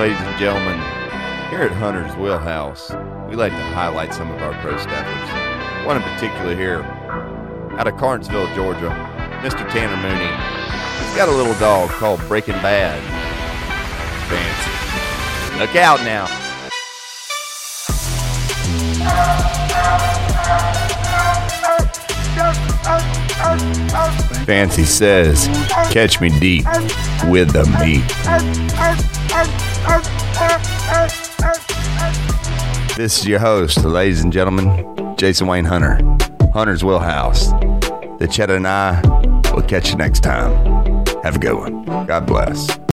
ladies and gentlemen. Here at Hunter's Wheelhouse, we like to highlight some of our pro staffers. One in particular here, out of Carnesville, Georgia, Mr. Tanner Mooney. He's got a little dog called Breaking Bad. Fancy. Look out now. Fancy says, catch me deep with the meat. This is your host, ladies and gentlemen, Jason Wayne Hunter, Hunter's Wheelhouse. The Cheddar and I will catch you next time. Have a good one. God bless.